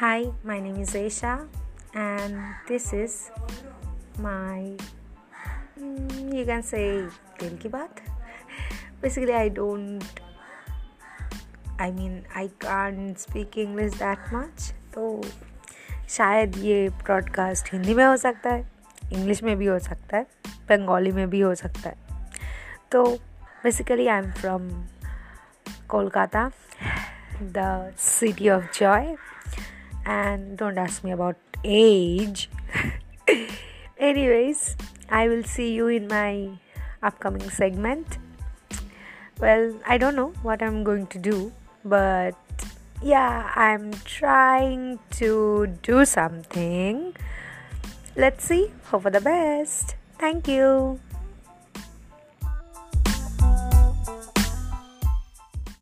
Hi, my name is Aisha, and this is my mm, you can say दिल की बात. Basically, I don't. I mean, I can't speak English that much, तो शायद ये broadcast Hindi में हो सकता है इंग्लिश में भी हो सकता है बंगाली में भी हो सकता है तो basically I am from Kolkata the city of joy and don't ask me about age. Anyways, I will see you in my upcoming segment. Well, I don't know what I'm going to do, but yeah, I'm trying to do something. Let's see. Hope for the best. Thank you.